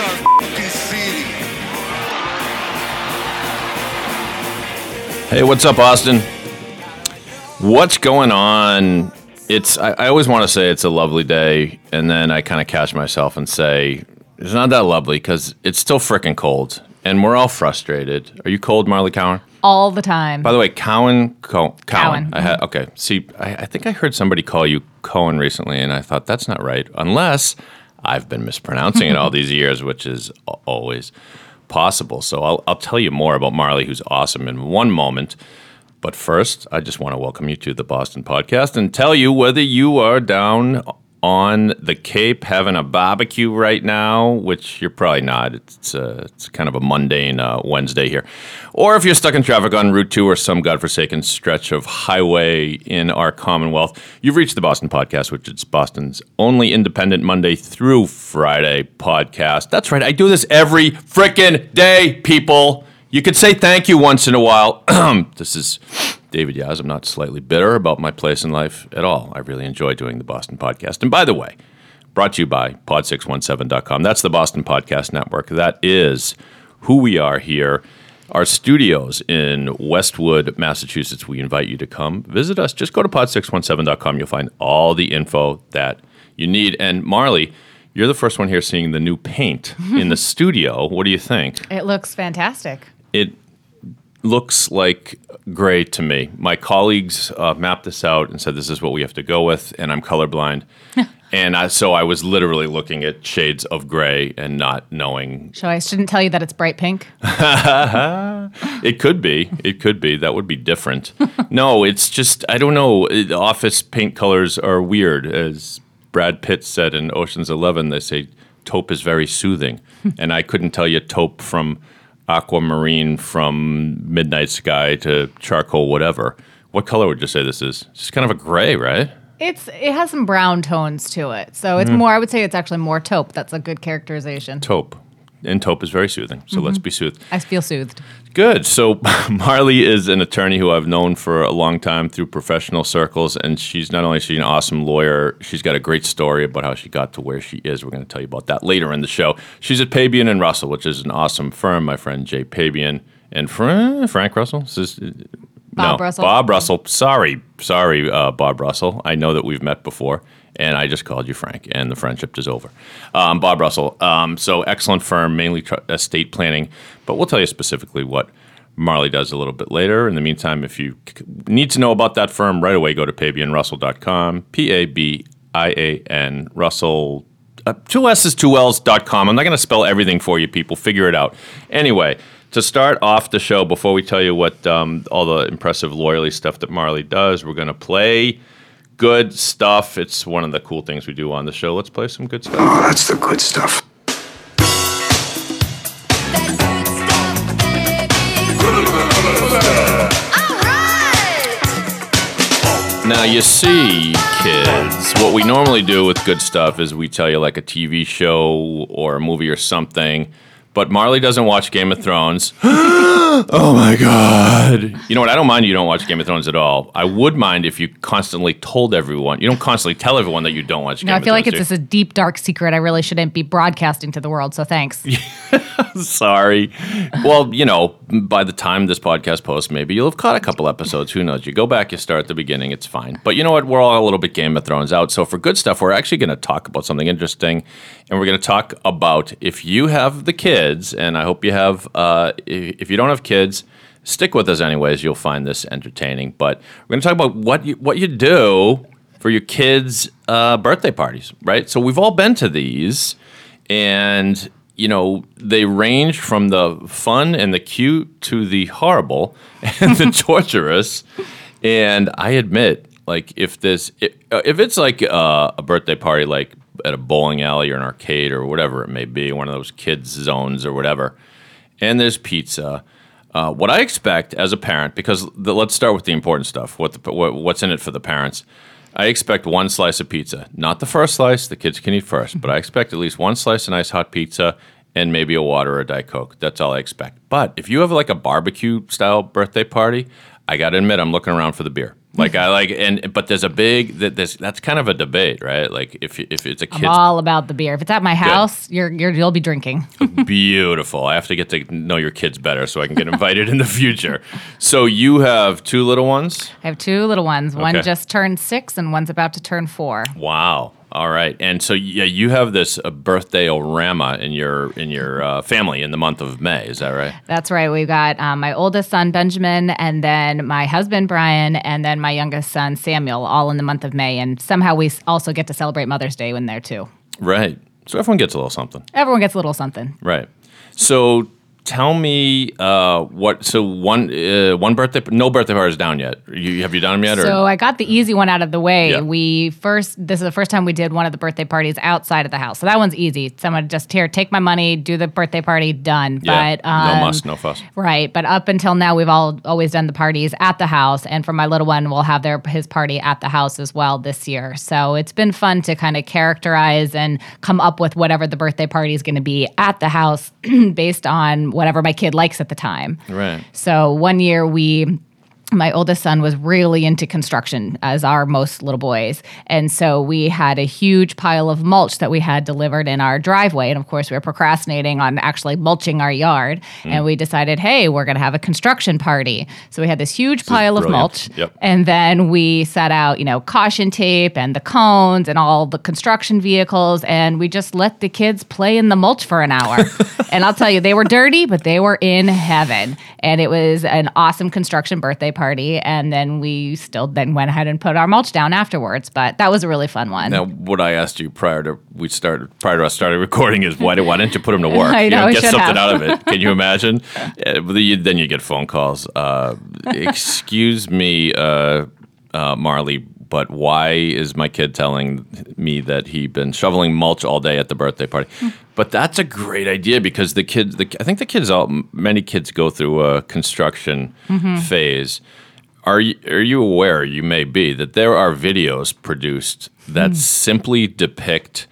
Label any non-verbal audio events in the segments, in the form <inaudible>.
This is our city. Hey, what's up, Austin? What's going on? It's I, I always want to say it's a lovely day, and then I kind of catch myself and say it's not that lovely because it's still freaking cold, and we're all frustrated. Are you cold, Marlee Cowan? all the time. By the way, Cowan, Cowan. Cowan. I had okay. See, I, I think I heard somebody call you Cohen recently, and I thought that's not right, unless I've been mispronouncing it all <laughs> these years, which is always possible. So I'll I'll tell you more about Marlee, who's awesome, in one moment. But first, I just want to welcome you to the Boston Podcast and tell you whether you are down on the Cape having a barbecue right now, which you're probably not. It's uh, it's kind of a mundane uh, Wednesday here, or if you're stuck in traffic on Route Two or some godforsaken stretch of highway in our Commonwealth, you've reached the Boston Podcast, which is Boston's only independent Monday through Friday podcast. That's right, I do this every frickin' day, people. You could say thank you once in a while. <clears throat> this is David Yaz. I'm not slightly bitter about my place in life at all. I really enjoy doing the Boston podcast. And by the way, brought to you by pod617.com. That's the Boston Podcast Network. That is who we are here. Our studios in Westwood, Massachusetts. We invite you to come visit us. Just go to pod617.com. You'll find all the info that you need. And Marlee, you're the first one here seeing the new paint in the <laughs> studio. What do you think? it looks fantastic. it looks like gray to me. My colleagues uh, mapped this out and said this is what we have to go with, and I'm colorblind. <laughs> and I, so I was literally looking at shades of gray and not knowing. So I shouldn't tell you that it's bright pink. <laughs> It could be. It could be. That would be different. <laughs> no, it's just, I don't know. It- Office paint colors are weird. As Brad Pitt said in Ocean's Eleven, they say taupe is very soothing. and I couldn't tell you taupe from aquamarine from midnight sky to charcoal, whatever. What color would you say this is? It's just kind of a gray, right? It's it has some brown tones to it, so it's hmm. more. I would say it's actually more taupe. That's a good characterization. Taupe. And taupe is very soothing. So let's be soothed. I feel soothed. Good. So <laughs> Marlee is an attorney who I've known for a long time through professional circles, and she's not only is she an awesome lawyer, she's got a great story about how she got to where she is. We're going to tell you about that later in the show. She's at Pabian and Russell, which is an awesome firm. My friend Jay Pabian and Fra- Frank Russell. Is, Bob no, Russell. Bob Russell. Sorry, sorry, uh, Bob Russell. I know that we've met before, and I just called you Frank, and the friendship is over. Um, Bob Russell. Um, so excellent firm, mainly tr- estate planning, but we'll tell you specifically what Marlee does a little bit later. In the meantime, if you c- need to know about that firm right away, go to pabianrussell.com. P A B I A N Russell. Uh, two S's, two L's dot com. I'm not going to spell everything for you, people. Figure it out. Anyway, to start off the show, before we tell you what um, all the impressive lawyerly stuff that Marlee does, we're going to play good stuff. It's one of the cool things we do on the show. Let's play some good stuff. Oh, that's the good stuff. Now, you see, kids, what we normally do with good stuff is we tell you like a TV show or a movie or something. But Marlee doesn't watch Game of <laughs> Thrones. <gasps> oh my God. You know what? I don't mind you don't watch Game of Thrones at all. I would mind if you constantly told everyone. You don't constantly tell everyone that you don't watch Game No, I feel like Thrones. it's just a deep, dark secret I really shouldn't be broadcasting to the world. So thanks. <laughs> Sorry. Well, you know, by the time this podcast posts, maybe you'll have caught a couple episodes. Who knows? You go back, you start at the beginning, it's fine. But you know what? We're all a little bit Game of Thrones out. So for good stuff, we're actually going to talk about something interesting. And we're going to talk about if you have the kids, and I hope you have, uh, if you don't have kids, stick with us anyways. You'll find this entertaining. But we're going to talk about what you, what you do for your kids' uh, birthday parties, right? So we've all been to these and you know they range from the fun and the cute to the horrible <laughs> and the torturous and i admit like if this if, if it's like uh, a birthday party like at a bowling alley or an arcade or whatever it may be, one of those kids zones or whatever. And there's pizza. Uh, what I expect as a parent, because the, let's start with the important stuff. What, the, what what's in it for the parents? I expect one slice of pizza, not the first slice. The kids can eat first, but I expect at least one slice of nice hot pizza and maybe a water or a diet coke. That's all I expect. But if you have like a barbecue style birthday party, I got to admit I'm looking around for the beer. Like I like and but there's a big that there's that's kind of a debate, right? Like if if it's a I'm kid's all about the beer. If it's at my house, you're, you're you'll be drinking. <laughs> Beautiful. I have to get to know your kids better so I can get invited in the future. So you have two little ones? I have two little ones. One Okay. just turned six, and one's about to turn four. Wow. All right. And so yeah, you have this uh, birthday orama in your in your uh, family in the month of May. Is that right? That's right. We've got um, my oldest son Benjamin, and then my husband Brian, and then my youngest son Samuel, all in the month of May. And somehow we also get to celebrate Mother's Day when there too. Right. So everyone gets a little something. Everyone gets a little something. Right. So tell me uh, what. So one uh, one birthday, no birthday party is down yet. You have you done them yet? Or So I got the easy one out of the way. Yeah. We first, this is the first time we did one of the birthday parties outside of the house. So that one's easy. Someone just here, take my money, do the birthday party, done. yeah, But um, no muss, no fuss. Right, but up until now, we've all always done the parties at the house, and for my little one, we'll have their his party at the house as well this year. So it's been fun to kind of characterize and come up with whatever the birthday party is going to be at the house, <clears throat> based on whatever my kid likes at the time. Right. So one year we my oldest son was really into construction as are most little boys. And so we had a huge pile of mulch that we had delivered in our driveway. And of course we were procrastinating on actually mulching our yard. Hmm. and we decided hey we're going to have a construction party. So we had this huge pile of mulch. Yep. and then we set out you know caution tape and the cones and all the construction vehicles. And we just let the kids play in the mulch for an hour. <laughs> And i'll tell you they were dirty but they were in heaven. And it was an awesome construction birthday party and then we still then went ahead and put our mulch down afterwards but that was a really fun one Now, what I asked you prior to we started prior to us starting recording is why, why didn't you put them to <laughs> work? I You know, get something have. out of it. Can you <laughs> imagine? Uh, then you get phone calls. Uh, <laughs> excuse me, uh, uh, Marlee, but why is my kid telling me that he'd been shoveling mulch all day at the birthday party? But that's a great idea because the kids, the, I think the kids, all many kids go through a construction Mm-hmm. phase. Are you, are you aware, you may be, that there are videos produced that Hmm. simply depict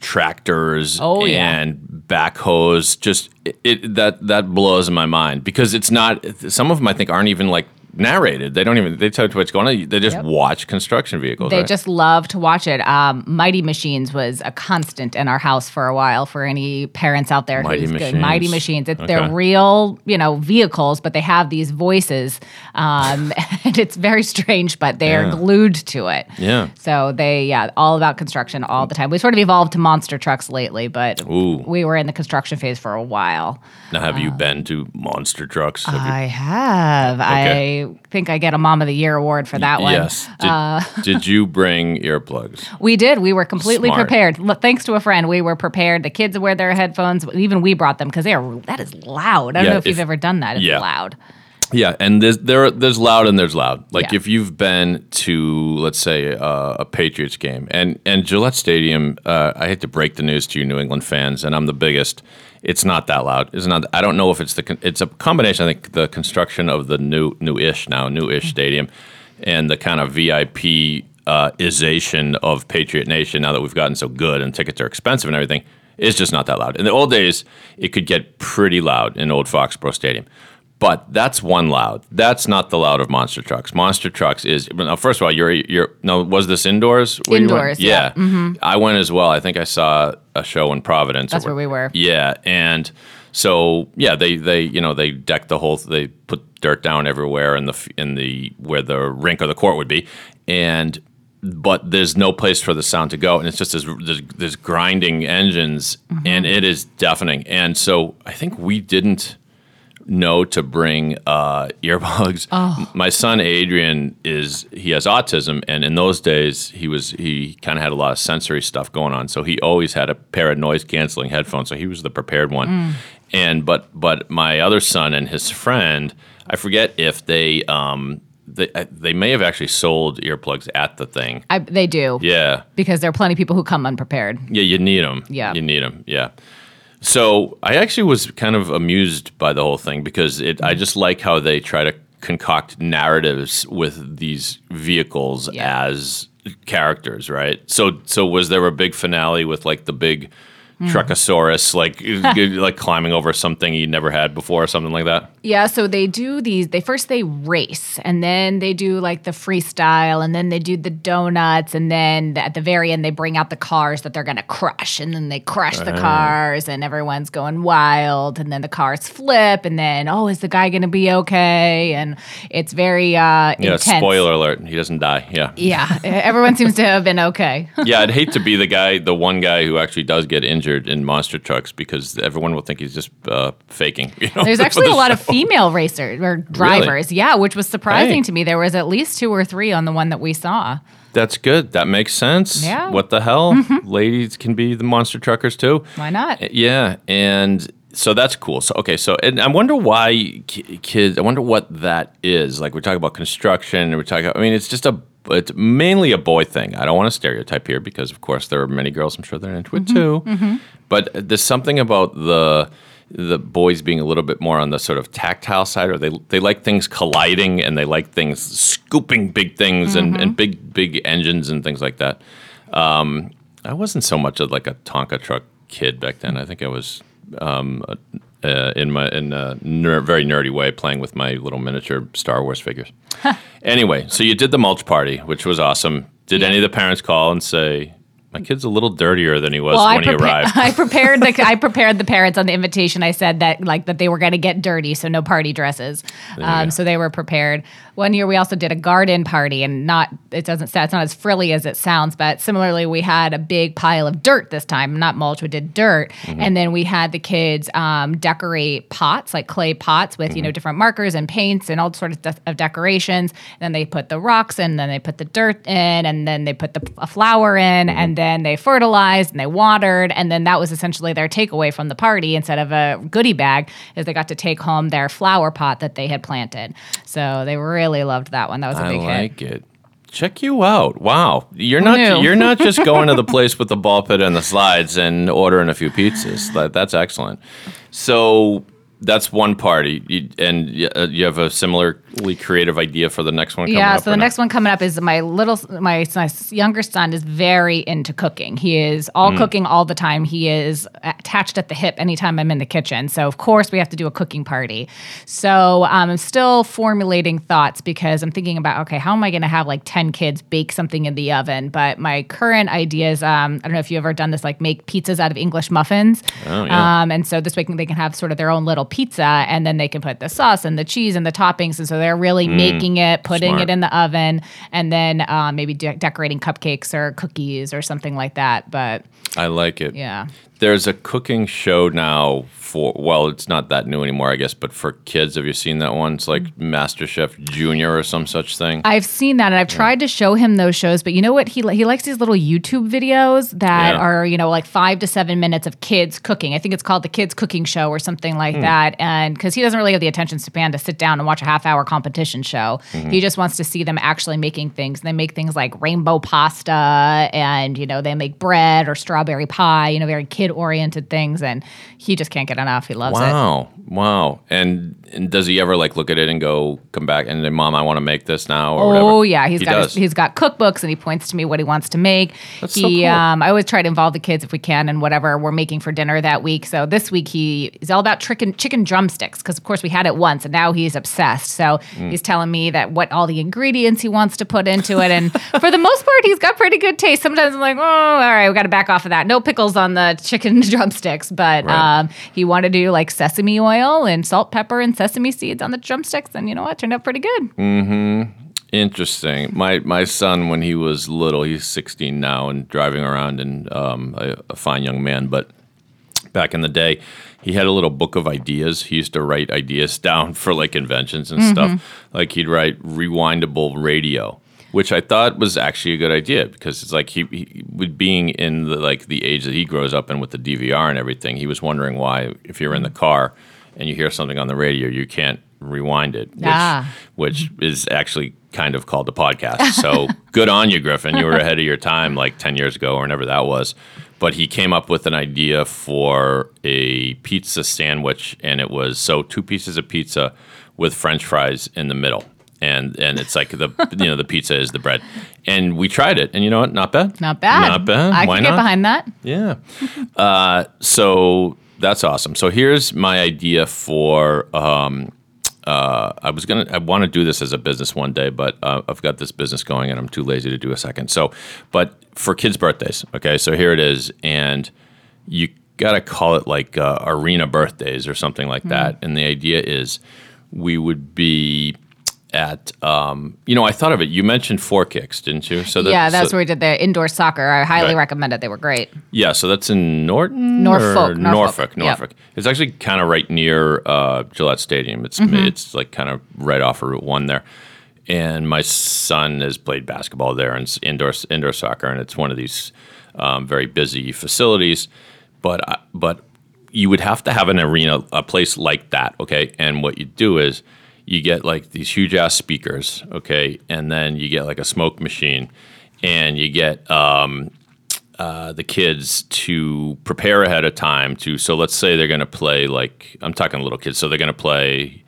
tractors Oh, yeah. and backhoes? Just it, it that that blows my mind because it's not. Some of them I think aren't even like narrated. They don't even they tell you what's going on. They just Yep. watch construction vehicles. They right? just love to watch it. Um, Mighty Machines was a constant in our house for a while. For any parents out there, Mighty who's good. Machines. Mighty Machines. It's, Okay. They're real, you know, vehicles, but they have these voices, um, <laughs> and it's very strange. But they are Yeah. glued to it. Yeah. So they, yeah, all about construction all the time. We sort of evolved to monster trucks lately, but Ooh. we were in the construction phase for a while. now, have you been to monster trucks? Have you- I have. Okay. I think I get a Mom of the Year award for that one. Yes. Did, Uh, <laughs> did you bring earplugs? We did. We were completely Smart. prepared. Thanks to a friend, we were prepared. The kids wear their headphones. Even we brought them because they are. That is loud. I don't Yeah, know if, if- you've ever done that. It's yeah. loud. Yeah, and there's there there's loud and there's loud. Like Yeah. if you've been to let's say uh, a Patriots game and and Gillette Stadium, uh, I hate to break the news to you New England fans, and I'm the biggest. It's not that loud. It's not. I don't know if it's the. It's a combination. I think the construction of the new new-ish now new-ish stadium, and the kind of VIP uh, ization of Patriot Nation. Now that we've gotten so good and tickets are expensive and everything, it's just not that loud. In the old days, it could get pretty loud in old Foxborough Stadium. But that's one loud. That's not the loud of monster trucks. Monster trucks is now. First of all, you're you're no. Was this indoors? where you went? Indoors, yeah. Mm-hmm. I went as well. I think I saw a show in Providence. That's where we were. Yeah, and so yeah, they they you know they decked the whole. They put dirt down everywhere in the in the where the rink or the court would be, and but there's no place for the sound to go, and it's just this this, this grinding engines, Mm-hmm. and it is deafening. And so I think we didn't know to bring uh, earplugs. Oh. My son Adrian is he has autism, and in those days he was he kind of had a lot of sensory stuff going on. So he always had a pair of noise canceling headphones. So he was the prepared one. Mm. And but but my other son and his friend, I forget if they um, they uh, they may have actually sold earplugs at the thing. I, they do. Yeah, Because there are plenty of people who come unprepared. yeah, you need them. Yeah. you need them. Yeah. So I actually was kind of amused by the whole thing because it. I just like how they try to concoct narratives with these vehicles Yeah. as characters, right? So so was there a big finale with like the big Hmm. Truckosaurus like <laughs> like climbing over something he never had before or something like that? Yeah, so they do these. They first they race, and then they do like the freestyle, and then they do the donuts, and then at the very end they bring out the cars that they're gonna crush, and then they crush the cars, and everyone's going wild, and then the cars flip, and then oh, is the guy gonna be okay? And it's very uh, Yeah, intense. spoiler alert, he doesn't die. Yeah. Yeah, everyone seems to have been okay. <laughs> yeah, I'd hate to be the guy, the one guy who actually does get injured in monster trucks because everyone will think he's just uh, faking. You know, There's <laughs> actually a lot of. <laughs> female racers or drivers, yeah, which was surprising Hey. to me. There was at least two or three on the one that we saw. That's good. That makes sense. Yeah. Mm-hmm. What the hell? Mm-hmm. Ladies can be the monster truckers too. Why not? Eh, yeah, and so that's cool. So okay, so and I wonder why kids. I wonder what that is. Like we're talking about construction, and we're talking. I mean, it's just a. It's mainly a boy thing. I don't want to stereotype here because, of course, there are many girls. I'm sure they're into it mm-hmm. too. Mm-hmm. But there's something about the the boys being a little bit more on the sort of tactile side, or they they like things colliding and they like things scooping big things and, and big big engines and things like that. Um, I wasn't so much of like a Tonka truck kid back then. I think I was um, uh, in my in a ner- very nerdy way playing with my little miniature Star Wars figures. <laughs> anyway, so you did the mulch party, which was awesome. Did any of the parents call and say? My kid's a little dirtier than he was Well, when I, he arrived. <laughs> I prepared the I <laughs> prepared the parents on the invitation. I said that like that they were going to get dirty, so no party dresses. Um, so they were prepared. One year we also did a garden party, and not it doesn't it's not as frilly as it sounds, but similarly we had a big pile of dirt this time, not mulch. We did dirt, Mm-hmm. and then we had the kids um, decorate pots like clay pots with Mm-hmm. you know different markers and paints and all sorts of, de- of decorations. And then they put the rocks in, then they put the dirt in, and then they put the a flower in, Mm-hmm. and then they fertilized and they watered, and then that was essentially their takeaway from the party. Instead of a goodie bag, is they got to take home their flower pot that they had planted. So they really loved that one. That was a I big hit. I like it. Check you out. Wow. You're not you're not just <laughs> going to the place with the ball pit and the slides and ordering a few pizzas. That, that's excellent. So that's one party, you, and uh, you have a similarly creative idea for the next one. Coming Yeah, so the next one coming up is my little my, my younger son is very into cooking. He is Mm. all cooking all the time. He is attached at the hip anytime I'm in the kitchen. So of course we have to do a cooking party. So um, I'm still formulating thoughts because I'm thinking about okay, how am I going to have like ten kids bake something in the oven? But my current idea is um, I don't know if you've ever done this like make pizzas out of English muffins. Oh, yeah. Um, and so this way they can have sort of their own little pizza, and then they can put the sauce and the cheese and the toppings, and so they're really making it, putting Mm. smart. it in the oven, and then uh, maybe de- decorating cupcakes or cookies or something like that. But I like it. yeah, There's a cooking show now for well, it's not that new anymore, I guess, but for kids, have you seen that one? It's like Master Chef Junior or some such thing. I've seen that, and I've tried to show him those shows. But you know what? He li- he likes these little YouTube videos that Yeah. are you know like five to seven minutes of kids cooking. I think it's called the Kids Cooking Show or something like Hmm. that. And because he doesn't really have the attention span to sit down and watch a half hour competition show, Mm-hmm. he just wants to see them actually making things. And they make things like rainbow pasta, and you know they make bread or strawberry pie. You know, very kid oriented things, and he just can't get enough. He loves it. Wow, wow! And, and does he ever like look at it and go, come back and then, mom, I want to make this now? Or whatever? Oh whatever? yeah, he's he got his, he's got cookbooks and he points to me what he wants to make. That's so he cool. um I always try to involve the kids if we can in whatever we're making for dinner that week. So this week he is all about chicken chicken drumsticks because of course we had it once and now he's obsessed. So Mm. he's telling me that what all the ingredients he wants to put into it and <laughs> for the most part he's got pretty good taste. Sometimes I'm like, "Oh, all right, we got to back off of that. No pickles on the chicken <laughs> drumsticks." But Right. um he wanted to do like sesame oil and salt, pepper and sesame seeds on the drumsticks and you know what? Turned out pretty good. Mm-hmm. Interesting. My my son, when he was little, he's 16 now and driving around and um, a, a fine young man. But back in the day, he had a little book of ideas. He used to write ideas <laughs> down for like inventions and stuff. Like he'd write rewindable radio, which I thought was actually a good idea because it's like he, he with being in the like the age that he grows up in with the DVR and everything, he was wondering why if you're in the car and you hear something on the radio, you can't rewind it, which Ah. which is actually kind of called the podcast. So <laughs> good on you, Griffin. You were ahead of your time like 10 years ago or whenever that was. But he came up with an idea for a pizza sandwich, and it was so two pieces of pizza with French fries in the middle. And, and it's like the <laughs> you know the pizza is the bread, and we tried it, and you know what? Not bad. Not bad. Not bad. I Why can get not? behind that. Yeah. <laughs> Uh, so that's awesome. So here's my idea for. Um, uh, I was gonna. I want to do this as a business one day, but uh, I've got this business going, and I'm too lazy to do a second. So, but for kids' birthdays, okay. So here it is, and you got to call it like uh, arena birthdays or something like that. And the idea is, we would be at. Um, you know, I thought of it. You mentioned Fore Kicks, didn't you? So that- yeah, that's so- where we did the indoor soccer. I highly Right. recommend it. They were great. Yeah, so that's in Norton, Norfolk, or Norfolk. Norfolk. Yep. It's actually kind of right near uh, Gillette Stadium. It's Mm-hmm. it's like kind of right off of Route One there. And my son has played basketball there and indoor indoor soccer, and it's one of these um, very busy facilities. But I- but you would have to have an arena, a place like that, okay? And what you do is you get like these huge ass speakers, okay, and then you get like a smoke machine, and you get um, uh, the kids to prepare ahead of time to so let's say they're going to play like i'm talking little kids so they're going to play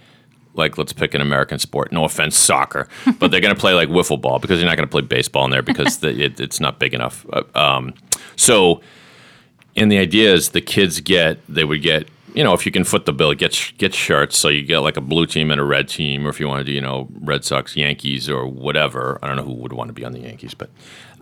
like let's pick an american sport no offense soccer <laughs> but they're going to play like wiffle ball because you're not going to play baseball in there because <laughs> the, it, it's not big enough Uh, um, so and the idea is the kids get they would get you know if you can foot the bill get get shirts. So you get like a blue team and a red team or if you want to do you know red sox yankees or whatever. I don't know who would want to be on the yankees but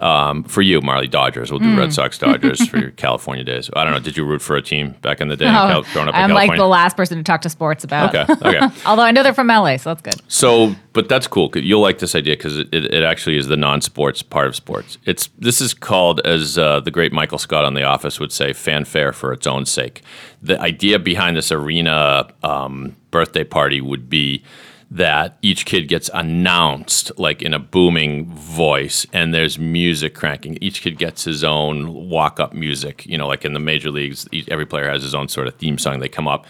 um, for you marlee dodgers we'll do Hmm. red sox dodgers for your <laughs> california days i don't know did you root for a team back in the day in Oh, Cal- growing up I'm like the last person to talk to sports about. okay okay <laughs> Although I know they're from LA, so that's good. So, but that's cool. You'll like this idea because it, it, it actually is the non-sports part of sports. It's this is called, as uh, the great Michael Scott on The Office would say, fanfare for its own sake. The idea behind this arena um, birthday party would be that each kid gets announced like in a booming voice and there's music cranking. Each kid gets his own walk-up music you know like in the major leagues each, every player has his own sort of theme song they come up.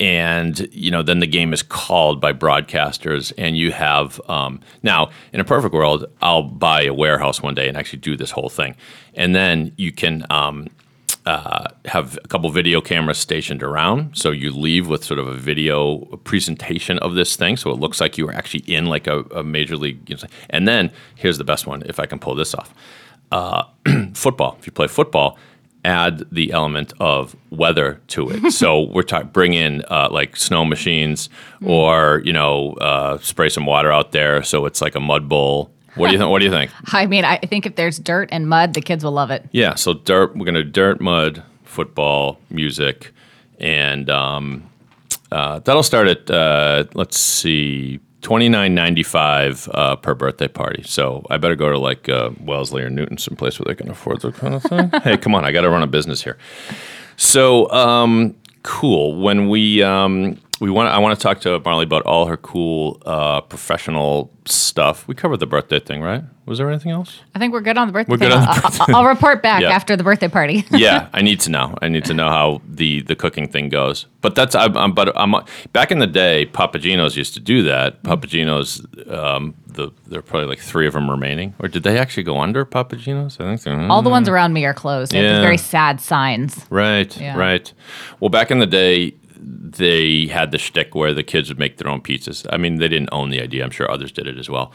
And you know then the game is called by broadcasters and you have um, now in a perfect world i'll buy a warehouse one day and actually do this whole thing. And then you can um, uh, have a couple video cameras stationed around. So you leave with sort of a video presentation of this thing. So it looks like you are actually in like a, a major league you know, and then here's the best one if i can pull this off. Uh, <clears throat> football. If you play football add the element of weather to it. <laughs> so we're talking bring in uh, like snow machines or you know uh, spray some water out there so it's like a mud bowl. What do you think? What do you think? I mean, I think if there's dirt and mud, the kids will love it. Yeah, so dirt. We're gonna dirt, mud, football, music, and um, uh, that'll start at uh, let's see, twenty nine ninety five uh, per birthday party. So I better go to like uh, Wellesley or Newton, some place where they can afford that kind of thing. <laughs> hey, come on, I got to run a business here. So um, cool. When we um, we want, I want to talk to Marlee about all her cool uh, professional stuff. We covered the birthday thing, right? Was there anything else? I think we're good on the birthday. We're good thing. on the <laughs> I'll- I'll, I'll report back Yeah. after the birthday party. <laughs> <laughs> yeah, I need to know. I need to know how the the cooking thing goes. But that's I'm, I'm but I'm back in the day. Papa Gino's used to do that. Papa Gino's um, the there are probably like three of them remaining, or did they actually go under Papa Gino's? I think they're All the ones around me are closed. Yeah. very sad signs. Right, Yeah. right. Well, back in the day, they had the shtick where the kids would make their own pizzas. I mean, they didn't own the idea. I'm sure others did it as well.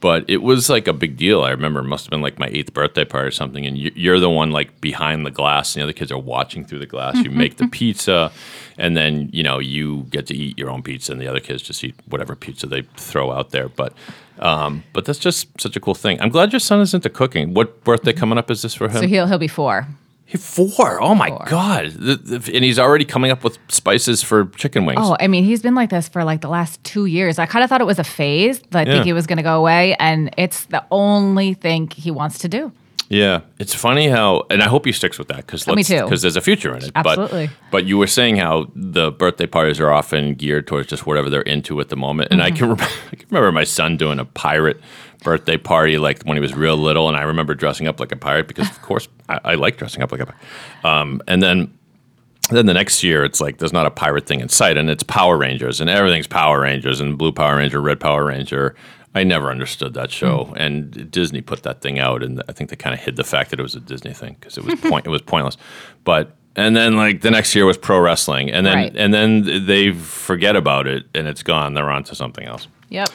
But it was like a big deal. I remember it must have been like my eighth birthday party or something. And you- you're the one like behind the glass, and the other kids are watching through the glass. You make the <laughs> pizza, and then you know you get to eat your own pizza, and the other kids just eat whatever pizza they throw out there. But um, but that's just such a cool thing. I'm glad your son is into cooking. What birthday coming up is this for him? So he'll he'll be four. He- Four. Oh my Four. god! The- the- and he's already coming up with spices for chicken wings. Oh, I mean, he's been like this for like the last two years. I kind of thought it was a phase. that I Yeah. think he was going to go away, and it's the only thing he wants to do. Yeah, it's funny how, and I hope he sticks with that because me too. because there's a future in it. Absolutely. But, but you were saying how the birthday parties are often geared towards just whatever they're into at the moment, and I Mm-hmm. can <laughs> I can remember my son doing a pirate birthday party like when he was real little, and I remember dressing up like a pirate because of <laughs> course I, I like dressing up like a pirate. Um, and then then the next year it's like there's not a pirate thing in sight and it's power rangers and everything's power rangers and blue power ranger red power ranger I never understood that show, and Disney put that thing out, and I think they kind of hid the fact that it was a Disney thing because it was <laughs> point it was pointless. But and then like the next year was pro wrestling, and then Right. and then they forget about it, and it's gone. They're on to something else. Yep.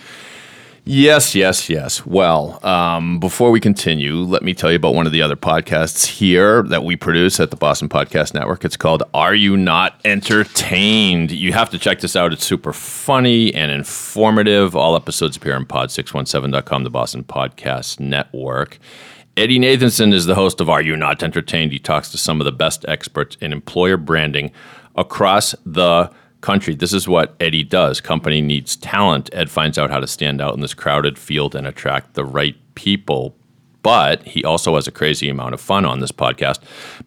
Yes, yes, yes. Well, um, before we continue, let me tell you about one of the other podcasts here that we produce at the Boston Podcast Network. It's called Are You Not Entertained? You have to check this out. It's super funny and informative. All episodes appear on pod617.com, the Boston Podcast Network. Eddie Nathanson is the host of Are You Not Entertained? He talks to some of the best experts in employer branding across the country. This is what Eddie does. Company needs talent. Ed finds out how to stand out in this crowded field and attract the right people. But he also has a crazy amount of fun on this podcast,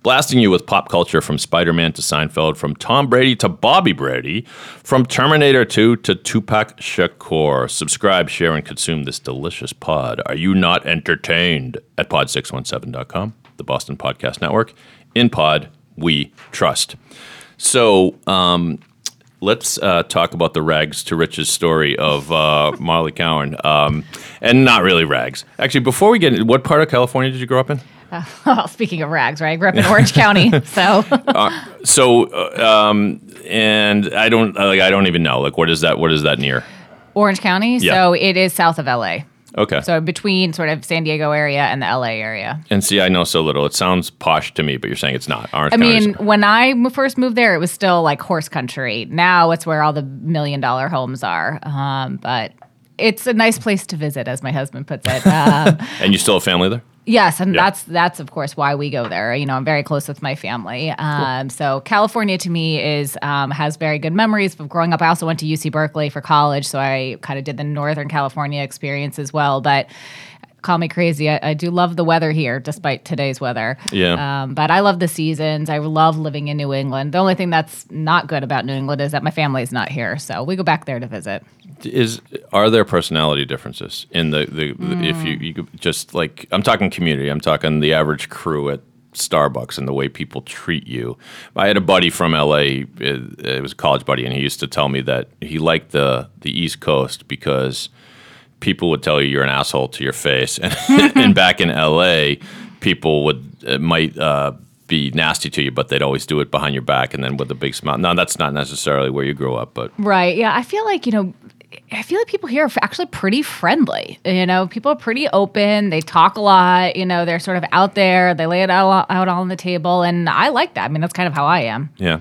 blasting you with pop culture from Spider Man to Seinfeld, from Tom Brady to Bobby Brady, from Terminator 2 to Tupac Shakur. Subscribe, share, and consume this delicious pod. Are you not entertained? At pod617.com, the Boston Podcast Network. In pod, we trust. So, um, let's uh, talk about the rags to riches story of uh, <laughs> Marlee Cowan, um, and not really rags. Actually, before we get, in, what part of California did you grow up in? <laughs> Well, speaking of rags, right? I grew up in Orange County, <laughs> so So, uh, um, and I don't like, I don't even know. Like, what is that? What is that near? Orange County. Yeah. So it is south of LA. Okay. So between sort of San Diego area and the LA area. and see, I know so little. It sounds posh to me, but you're saying it's not. Orange I County's- mean, when I first moved there, it was still like horse country. Now it's where all the million dollar homes are. Um, but it's a nice place to visit, as my husband puts it. <laughs> Um, and you still have family there? Yes, and Yeah. that's that's of course why we go there. You know, I'm very close with my family. Um, So California to me is um, has very good memories of growing up. I also went to UC Berkeley for college, so I kind of did the Northern California experience as well. But call me crazy, I, I do love the weather here, despite today's weather. Yeah. Um, but I love the seasons. I love living in New England. The only thing that's not good about New England is that my family's not here, so we go back there to visit. is are there personality differences in the, the if you, you could just like I'm talking community, I'm talking the average crew at Starbucks and the way people treat you. I had a buddy from LA, it, it was a college buddy, and he used to tell me that he liked the the East Coast because people would tell you you're an asshole to your face, and, <laughs> <laughs> and back in LA, people would might. Uh, be nasty to you, but they'd always do it behind your back and then with a big smile. No, that's not necessarily where you grew up, but Right. Yeah. I feel like, you know, I feel like people here are actually pretty friendly. You know, people are pretty open. They talk a lot. You know, they're sort of out there. They lay it out, out on the table. And I like that. I mean, that's kind of how I am. Yeah.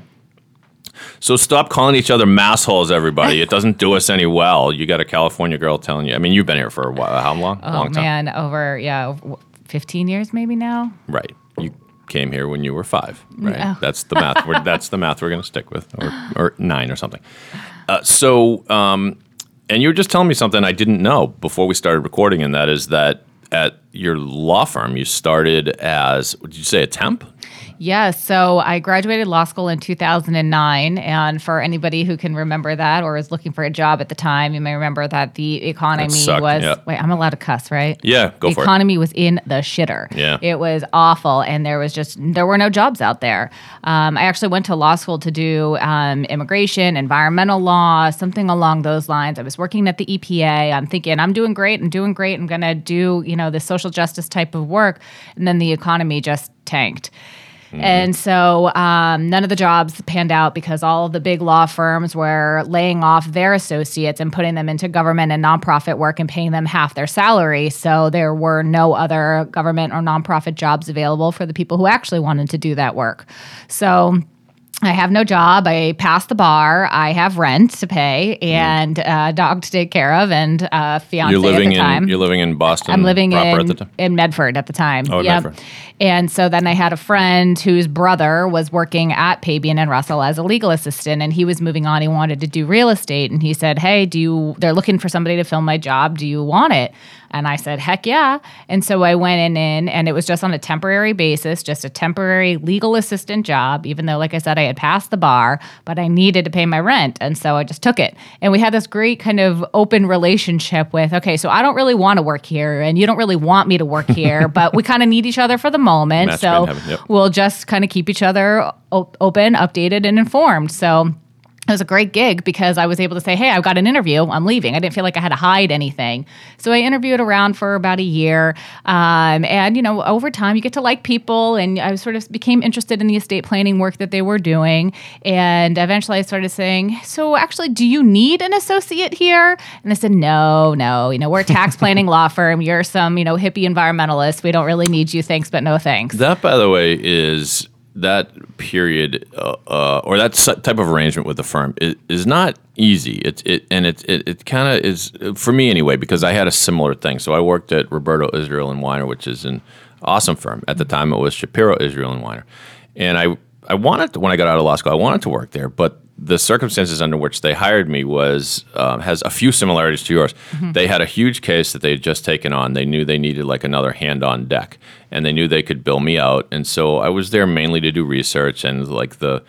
So stop calling each other massholes, everybody. It doesn't do us any well. You got a California girl telling you. I mean, you've been here for a while. How long? a Oh, long time. man. Over, yeah, 15 years maybe now. Right. You came here when you were five. Right. No. That's the math. We're, that's the math we're going to stick with, or, or nine or something. Uh, so, um, and you were just telling me something I didn't know before we started recording, and that is that at your law firm you started as. Did you say a temp? Yeah, so I graduated law school in 2009. And for anybody who can remember that or is looking for a job at the time, you may remember that the economy sucked, was. yeah. Wait, I'm allowed to cuss, right? Yeah, go the for it. economy was in the shitter. Yeah. It was awful. And there was just, there were no jobs out there. Um, I actually went to law school to do um, immigration, environmental law, something along those lines. I was working at the EPA. I'm thinking, I'm doing great. I'm doing great. I'm going to do, you know, the social justice type of work. And then the economy just tanked. And so um, none of the jobs panned out because all of the big law firms were laying off their associates and putting them into government and nonprofit work and paying them half their salary. So there were no other government or nonprofit jobs available for the people who actually wanted to do that work. So I have no job. I passed the bar. I have rent to pay mm-hmm. and a dog to take care of and a fiance You're living at the time. in. You're living in Boston. I'm living proper in, at the time. in Medford at the time. Oh, Yep. Medford. And so then I had a friend whose brother was working at Pabian and Russell as a legal assistant, and he was moving on. He wanted to do real estate, and he said, "Hey, do you? They're looking for somebody to fill my job. Do you want it?" And I said, "Heck yeah!" And so I went in, in and it was just on a temporary basis, just a temporary legal assistant job. Even though, like I said, I had passed the bar, but I needed to pay my rent, and so I just took it. And we had this great kind of open relationship with, okay, so I don't really want to work here, and you don't really want me to work <laughs> here, but we kind of need each other for the moment. Match so heaven, yep. we'll just kind of keep each other open, updated, and informed. So it was a great gig because I was able to say, Hey, I've got an interview. I'm leaving. I didn't feel like I had to hide anything. So I interviewed around for about a year. Um, and, you know, over time, you get to like people. And I sort of became interested in the estate planning work that they were doing. And eventually I started saying, So actually, do you need an associate here? And they said, No, no. You know, we're a tax <laughs> planning law firm. You're some, you know, hippie environmentalist. We don't really need you. Thanks, but no thanks. That, by the way, is that period uh, uh, or that type of arrangement with the firm is, is not easy. It, it and it it, it kind of is for me anyway because I had a similar thing. So I worked at Roberto Israel and Weiner, which is an awesome firm. At the time, it was Shapiro Israel and Weiner, and I I wanted to, when I got out of law school, I wanted to work there, but the circumstances under which they hired me was um, has a few similarities to yours. They had a huge case that they had just taken on. They knew they needed like another hand on deck, and they knew they could bill me out. And so I was there mainly to do research and like the,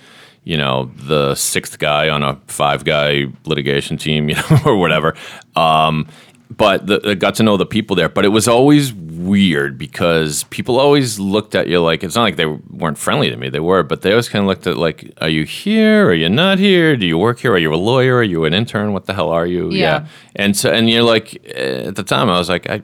you know, the sixth guy on a five guy litigation team, <laughs> you know, or whatever. Um, but the, I got to know the people there. But it was always weird because people always looked at you like it's not like they weren't friendly to me. They were, but they always kind of looked at like, "Are you here? Are you not here? Do you work here? Are you a lawyer? Are you an intern? What the hell are you?" Yeah. And so, and you're like, eh, at the time, I was like, I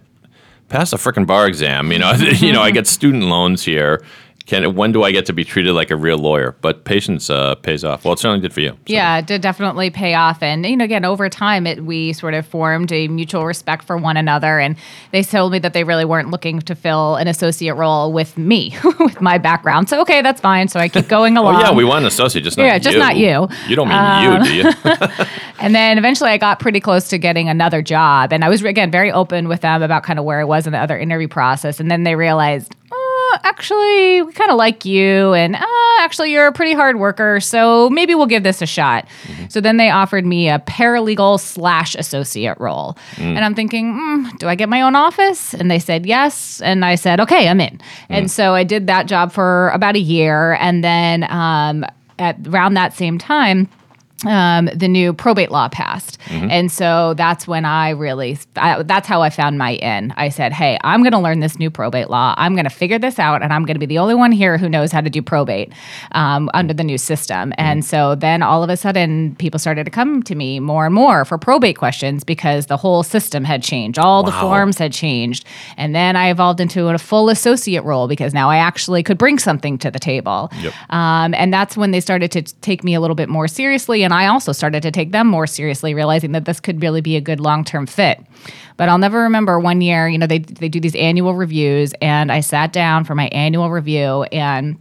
passed a freaking bar exam. You know, <laughs> you know, I get student loans here. Can when do I get to be treated like a real lawyer? But patience uh, pays off. Well, it certainly did for you. So- Yeah, it did definitely pay off. And, you know, again, over time, it, we sort of formed a mutual respect for one another. And they told me that they really weren't looking to fill an associate role with me, <laughs> with my background. So, okay, that's fine. So I keep going along. <laughs> Oh yeah, we want an associate, just not you. Yeah, just you. not you. Um, You don't mean you, do you? <laughs> And then eventually I got pretty close to getting another job. And I was, again, very open with them about kind of where I was in the other interview process. And then they realized, oh, actually, we kind of like you. And uh, actually, you're a pretty hard worker. So maybe we'll give this a shot. So then they offered me a paralegal slash associate role. And I'm thinking, mm, do I get my own office? And they said yes. And I said, okay, I'm in. And so I did that job for about a year. And then um, at around that same time, um, the new probate law passed. And so that's when I really, I, that's how I found my in. I said, hey, I'm going to learn this new probate law. I'm going to figure this out, and I'm going to be the only one here who knows how to do probate um, under the new system. And so then all of a sudden, people started to come to me more and more for probate questions because the whole system had changed. All the forms had changed. And then I evolved into a full associate role because now I actually could bring something to the table. Yep. Um, and that's when they started to take me a little bit more seriously. And I also started to take them more seriously, realizing that this could really be a good long term fit. But I'll never remember one year, you know, they, they do these annual reviews, and I sat down for my annual review, and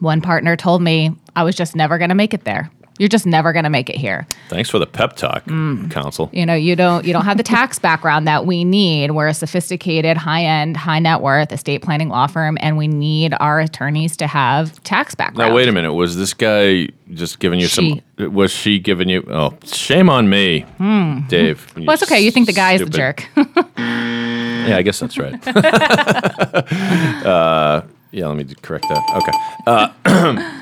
one partner told me I was just never going to make it there. You're just never going to make it here Thanks for the pep talk, Mm. counsel. you know you don't you don't have the tax <laughs> background that we need we're a sophisticated high-end high net worth estate planning law firm and we need our attorneys to have tax background Now wait a minute. Was this guy just giving you She. some? Was she giving you? Oh, shame on me, Dave. Hmm. well it's okay you think the guy is the jerk <laughs> Yeah, I guess that's right. <laughs> uh, yeah, let me correct that. Okay. Uh,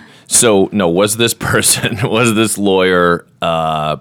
<clears throat> so, no, was this person, <laughs> was this lawyer, uh,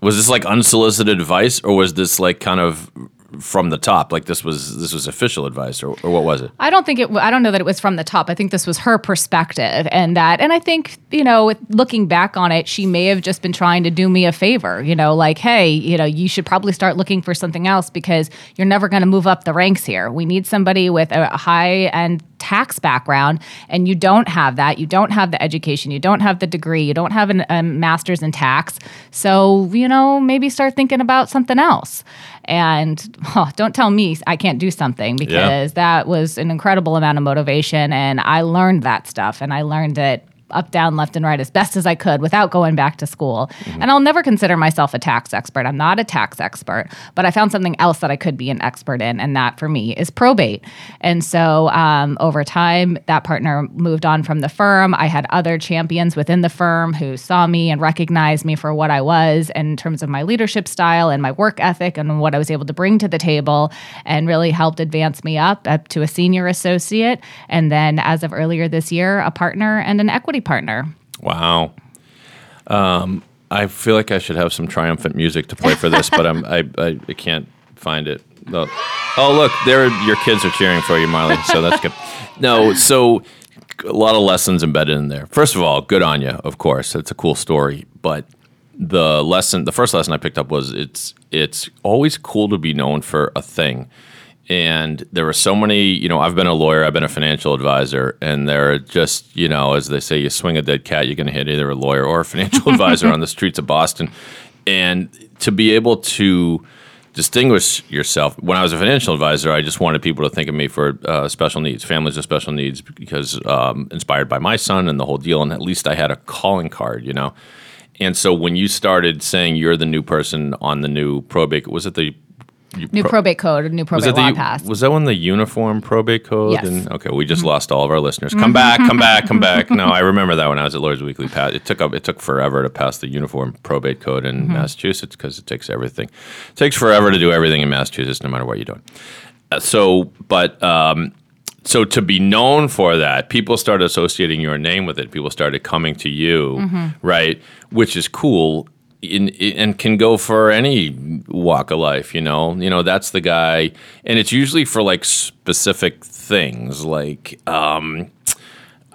was this like unsolicited advice, or was this like kind of from the top? Like this was this was official advice, or, or what was it? I don't think it. I don't know that it was from the top. I think this was her perspective, and that, and I think you know, looking back on it, she may have just been trying to do me a favor. You know, like, hey, you know, you should probably start looking for something else because you're never going to move up the ranks here. We need somebody with a high end tax background, and you don't have that. You don't have the education. You don't have the degree. You don't have an, a master's in tax. So you know, maybe start thinking about something else. And <laughs> oh, don't tell me I can't do something because because that was an incredible amount of motivation and I learned that stuff and I learned it up, down, left, and right as best as I could without going back to school. And I'll never consider myself a tax expert. I'm not a tax expert, but I found something else that I could be an expert in, and that for me is probate. And so um, over time, that partner moved on from the firm. I had other champions within the firm who saw me and recognized me for what I was in terms of my leadership style and my work ethic and what I was able to bring to the table, and really helped advance me up up to a senior associate. And then, as of earlier this year, a partner and an equity partner. Wow. Um, I feel like I should have some triumphant music to play for this, but I'm, I, I, I can't find it. Oh, oh, look, there your kids are cheering for you, Marlee. So that's good. No, so a lot of lessons embedded in there. First of all, good on you, of course. It's a cool story, but the lesson, the first lesson I picked up was it's it's always cool to be known for a thing. And there were so many, you know, I've been a lawyer, I've been a financial advisor, and there are just, you know, as they say, you swing a dead cat, you're going to hit either a lawyer or a financial <laughs> advisor on the streets of Boston. And to be able to distinguish yourself, when I was a financial advisor, I just wanted people to think of me for uh, special needs, families with special needs, because um, inspired by my son and the whole deal. And at least I had a calling card, you know. And so when you started saying you're the new person on the new probate, was it the New pro- probate code, a new probate law the passed. was that when the uniform probate code? Yes. Mm-hmm. And, okay, we just lost all of our listeners. Come back, come back, come back. <laughs> No, I remember that when I was at Lawyers Weekly. Pa- It took up it took forever to pass the uniform probate code in Mm-hmm. Massachusetts because it takes everything. It takes forever to do everything in Massachusetts, no matter what you're doing. Uh, so, but um, so to be known for that, people started associating your name with it. People started coming to you, Mm-hmm. right? Which is cool. In, in- and can go for any walk of life, you know. You know that's the guy, and it's usually for like specific things, like um,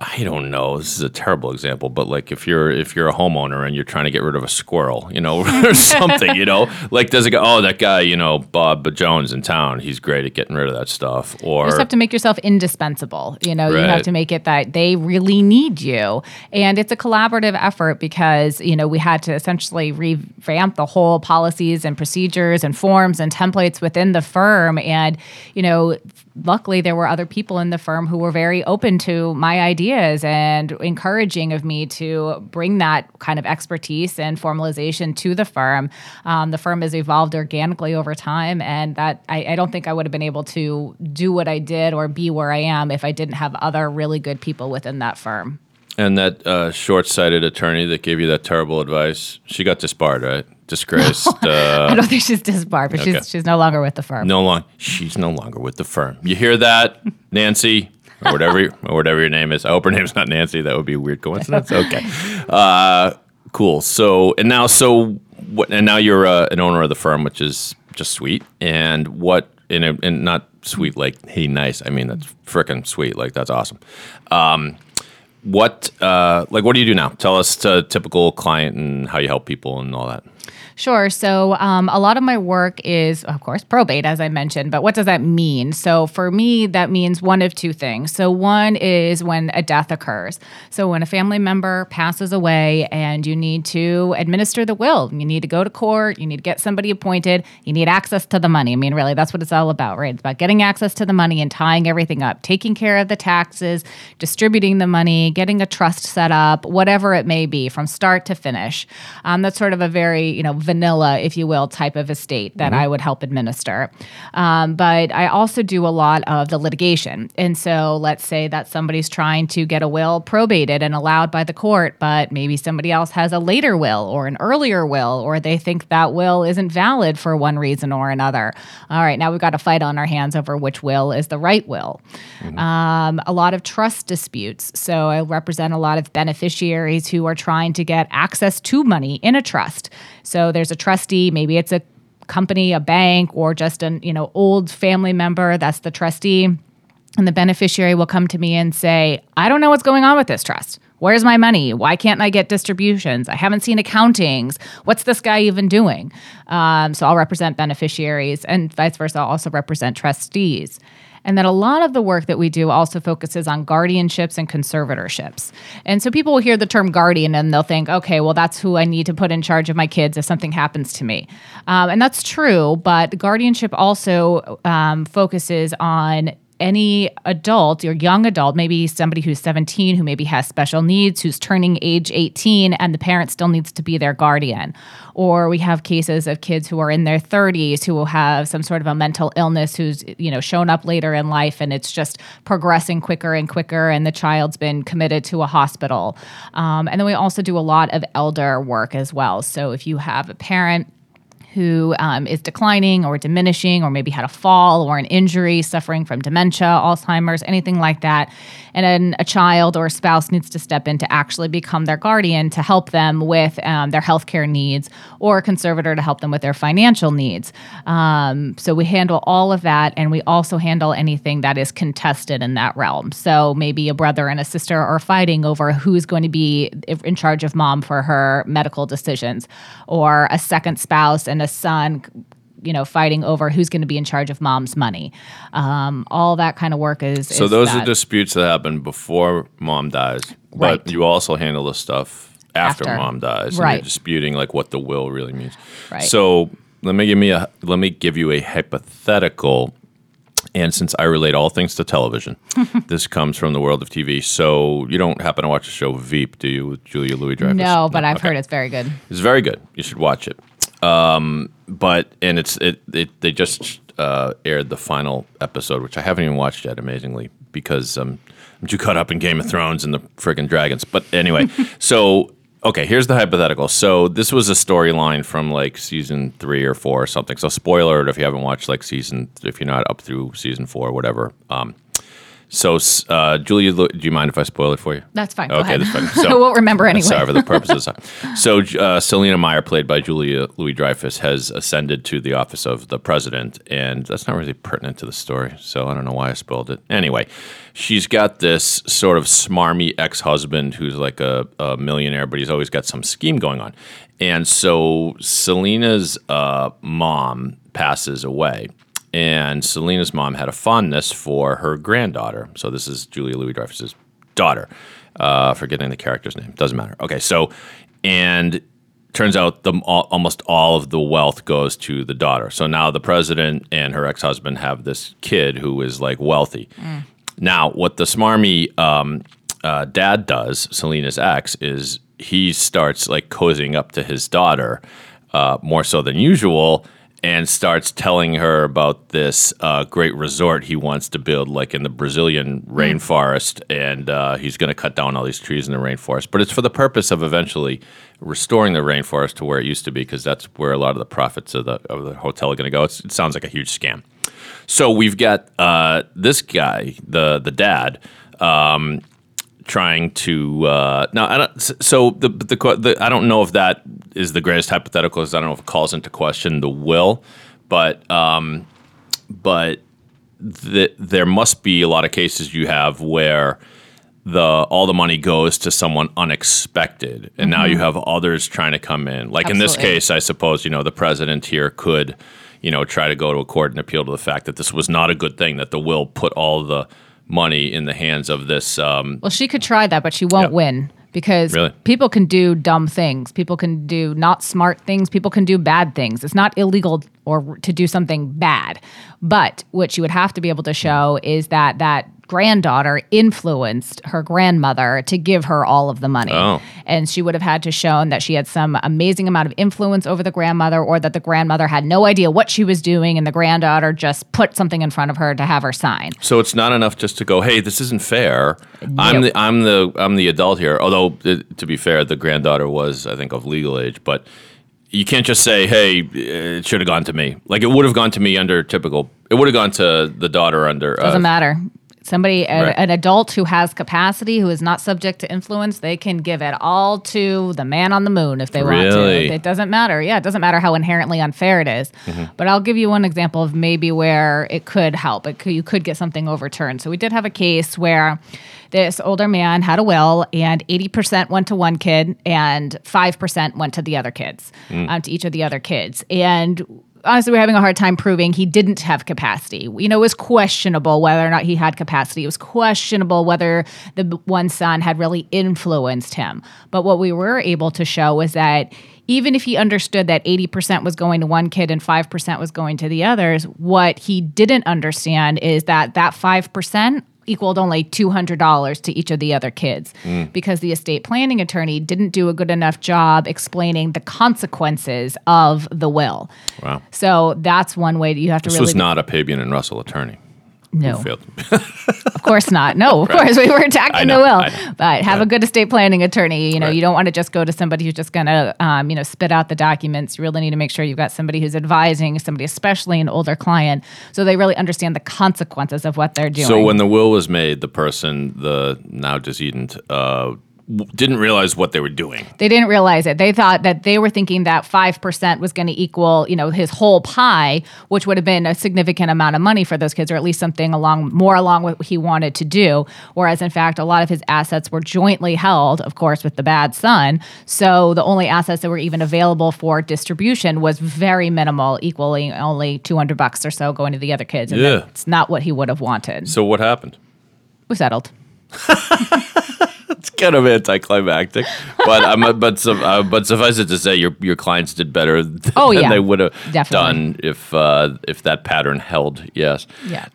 I don't know. This is a terrible example, but like if you're if you're a homeowner and you're trying to get rid of a squirrel, you know, <laughs> or something, you know, <laughs> like does it go? Oh, that guy, you know, Bob Jones in town, he's great at getting rid of that stuff. Or You just have to make yourself indispensable. You know, you have to make it that they really need you. And it's a collaborative effort because, you know, we had to essentially revamp the whole policies and procedures and forms and templates within the firm. And, you know, luckily there were other people in the firm who were very open to my ideas and encouraging of me to bring that kind of expertise and formalization to the firm. Um, the firm has evolved organically over time, and that I, I don't think I would have been able to do what I did or be where I am if I didn't have other really good people within that firm. and that uh, short-sighted attorney that gave you that terrible advice, she got disbarred, right? Disgraced. <laughs> uh, I don't think she's disbarred, but okay. she's she's no longer with the firm. no long. She's no longer with the firm. You hear that, Nancy, or whatever, or whatever your name is. I hope her name's not Nancy. That would be a weird coincidence. Okay, uh, cool. So and now, so what? And now you're uh, an owner of the firm, which is just sweet. And what? In and not sweet like hey nice. I mean that's freaking sweet. Like that's awesome. Um, what uh, like what do you do now? Tell us a typical client and how you help people and all that. Sure. So, um, a lot of my work is, of course, probate, as I mentioned. But what does that mean? So, for me, that means one of two things. So, one is when a death occurs. So, when a family member passes away and you need to administer the will, you need to go to court, you need to get somebody appointed, you need access to the money. I mean, really, that's what it's all about, right? It's about getting access to the money and tying everything up, taking care of the taxes, distributing the money, getting a trust set up, whatever it may be, from start to finish. Um, that's sort of a very, you know, vanilla, if you will, type of estate that I would help administer. Um, but I also do a lot of the litigation. And so let's say that somebody's trying to get a will probated and allowed by the court, but maybe somebody else has a later will or an earlier will, or they think that will isn't valid for one reason or another. All right, now we've got a fight on our hands over which will is the right will. Um, a lot of trust disputes. So I represent a lot of beneficiaries who are trying to get access to money in a trust. So there's a trustee, maybe it's a company, a bank, or just an you know old family member that's the trustee. And the beneficiary will come to me and say, I don't know what's going on with this trust. Where's my money? Why can't I get distributions? I haven't seen accountings. What's this guy even doing? Um, so I'll represent beneficiaries and vice versa. I'll also represent trustees. And then a lot of the work that we do also focuses on guardianships and conservatorships. And so people will hear the term guardian and they'll think, okay, well, that's who I need to put in charge of my kids if something happens to me. Um, and that's true, but guardianship also um, focuses on any adult or young adult, maybe somebody who's 17 who maybe has special needs, who's turning age 18, and the parent still needs to be their guardian. Or we have cases of kids who are in their 30s who will have some sort of a mental illness who's you know shown up later in life and it's just progressing quicker and quicker, and the child's been committed to a hospital. Um, and then we also do a lot of elder work as well. So if you have a parent who um, is declining or diminishing, or maybe had a fall or an injury, suffering from dementia, Alzheimer's, anything like that. And then a child or a spouse needs to step in to actually become their guardian to help them with um, their healthcare needs, or a conservator to help them with their financial needs. Um, so we handle all of that, and we also handle anything that is contested in that realm. So maybe a brother and a sister are fighting over who's going to be in charge of mom for her medical decisions, or a second spouse and a son you know fighting over who's going to be in charge of mom's money um, all that kind of work is So is those that. are disputes that happen before mom dies, but Right. you also handle the stuff after, After. mom dies. And Right. you're disputing like what the will really means. Right. So let me give me a let me give you a hypothetical. And since I relate all things to television, <laughs> this comes from the world of TV. So you don't happen to watch the show Veep, do you, with Julia Louis Dreyfus? no but i've Okay. heard it's very good It's very good. You should watch it. Um, but and it's it, it they just uh, aired the final episode, which I haven't even watched yet, amazingly, because um, I'm too caught up in Game of Thrones and the friggin' dragons. But anyway, <laughs> so okay, here's the hypothetical. So this was a storyline from like season three or four or something. So spoiler alert if you haven't watched like season, if you're not up through season four or whatever. Um, so uh, Julia, do you mind if I spoil it for you? that's fine Okay, that's fine. <laughs> So, i won't remember anyway Sorry for the <laughs> purposes. so, uh, Selina Meyer, played by Julia Louis Dreyfus, has ascended to the office of the president, and that's not really pertinent to the story. So, I don't know why I spoiled it. Anyway, she's got this sort of smarmy ex husband who's like a, a millionaire, but he's always got some scheme going on. And so, Selina's uh, mom passes away. And Selina's mom had a fondness for her granddaughter. So, this is Julia Louis Dreyfus's daughter. Uh, forgetting the character's name. Doesn't matter. Okay, so and turns out the all, almost all of the wealth goes to the daughter. So now the president and her ex husband have this kid who is like wealthy. Now, what the smarmy um, uh, dad does, Selina's ex, is he starts like cozying up to his daughter uh, more so than usual and starts telling her about this uh, great resort he wants to build, like in the Brazilian rainforest, and uh, he's going to cut down all these trees in the rainforest. But it's for the purpose of eventually restoring the rainforest to where it used to be, because that's where a lot of the profits of the of the hotel are going to go. It's, it sounds like a huge scam. So we've got uh, this guy, the the dad, um, trying to uh, now. I don't, so the, the the I don't know if that is the greatest hypothetical. 'cause I don't know if it calls into question the will, but um, but the, there must be a lot of cases you have where the all the money goes to someone unexpected, and now you have others trying to come in. Like in this case, I suppose you know the president here could, you know, try to go to a court and appeal to the fact that this was not a good thing that the will put all the money in the hands of this. Um, Well, she could try that, but she won't Yep. win because Really? people can do dumb things. People can do not smart things. People can do bad things. It's not illegal or to do something bad. But what you would have to be able to show is that that granddaughter influenced her grandmother to give her all of the money. Oh. And she would have had to shown that she had some amazing amount of influence over the grandmother or that the grandmother had no idea what she was doing and the granddaughter just put something in front of her to have her sign. So it's not enough just to go, "Hey, this isn't fair." I'm the I'm the I'm the adult here. Although uh, to be fair, the granddaughter was, I think, of legal age. But you can't just say, "Hey, it should have gone to me." Like it would have gone to me under typical. It would have gone to the daughter under. Doesn't uh, matter. Somebody, a- Right. an adult who has capacity, who is not subject to influence, they can give it all to the man on the moon if they want to. It doesn't matter. Yeah, it doesn't matter how inherently unfair it is. Mm-hmm. But I'll give you one example of maybe where it could help. It could, you could get something overturned. So we did have a case where this older man had a will, and 80% went to one kid, and 5% went to the other kids, Mm. um, to each of the other kids. And honestly, we're having a hard time proving he didn't have capacity. You know, it was questionable whether or not he had capacity. It was questionable whether the one son had really influenced him. But what we were able to show was that even if he understood that 80% was going to one kid and 5% was going to the others, what he didn't understand is that that 5% equaled only $200 to each of the other kids mm. because the estate planning attorney didn't do a good enough job explaining the consequences of the will. Wow. So that's one way that you have to This really was not a Pabian and Russell attorney. No. <laughs> Of course not. No, of course we were attacking know, the will. But have a good estate planning attorney. You know, Right. you don't want to just go to somebody who's just going to, um, you know, spit out the documents. You really need to make sure you've got somebody who's advising, somebody, especially an older client, so they really understand the consequences of what they're doing. So when the will was made, the person, the now decedent, uh, didn't realize what they were doing. They didn't realize it. They thought that they were thinking that 5% was going to equal, you know, his whole pie, which would have been a significant amount of money for those kids, or at least something along more along what he wanted to do. Whereas, in fact, a lot of his assets were jointly held, of course, with the bad son. So the only assets that were even available for distribution was very minimal, equaling only 200 bucks or so going to the other kids. And Yeah. that's not what he would have wanted. So what happened? We settled. <laughs> Kind of anticlimactic, but um, but uh, but suffice it to say, your your clients did better <laughs> th- Oh, than yeah. they would have done if uh, if that pattern held. Yes. Yeah.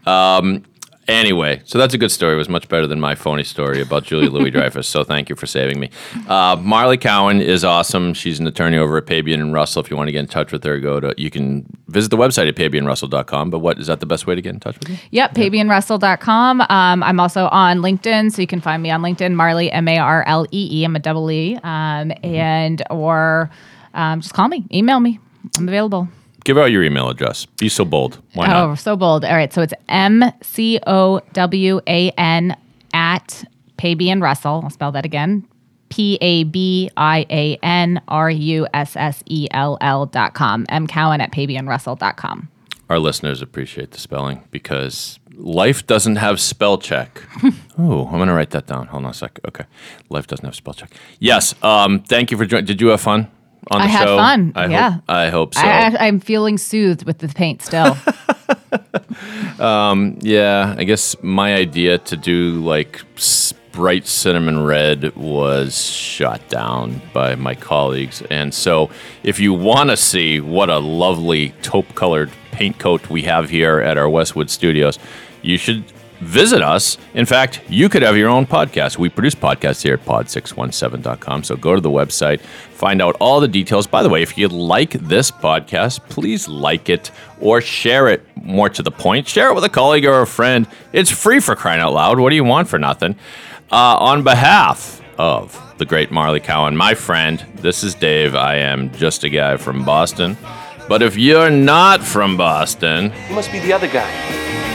Anyway, so that's a good story. It was much better than my phony story about Julia Louis Dreyfus. So thank you for saving me. Uh, Marlee Cowan is awesome. She's an attorney over at Pabian and Russell. If you want to get in touch with her, go to you can visit the website at pabianrussell.com. But what is that the best way to get in touch with you? Yep, pabianrussell.com. Um, I'm also on LinkedIn, so you can find me on LinkedIn, Marlee, M A R L E E. I'm a double E. Um, and, or um, just call me, email me. I'm available. Give out your email address. Be so bold. Why not? Oh, so bold. All right, so it's M C O W A N at Pabian Russell. I'll spell that again. P A B I A N R U S S E L L dot com. M Cowan at pabianrussell dot com. Our listeners appreciate the spelling because life doesn't have spell check. <laughs> oh, I'm going to write that down. Hold on a sec. Okay. Life doesn't have spell check. Yes. Um, thank you for joining. Did you have fun on the I show? had fun, I yeah. Hope, I hope so. I, I, I'm feeling soothed with the paint still. <laughs> <laughs> Um, yeah, I guess my idea to do like bright cinnamon red was shot down by my colleagues. And so, if you want to see what a lovely taupe colored paint coat we have here at our Westwood studios, you should visit us. In fact, you could have your own podcast. We produce podcasts here at pod617.com. So go to the website, find out all the details. By the way, if you like this podcast, please like it or share it more to the point. Share it with a colleague or a friend. It's free for crying out loud. What do you want for nothing? Uh, on behalf of the great Marlee Cowan, my friend, this is Dave. I am just a guy from Boston. But if you're not from Boston, You must be the other guy.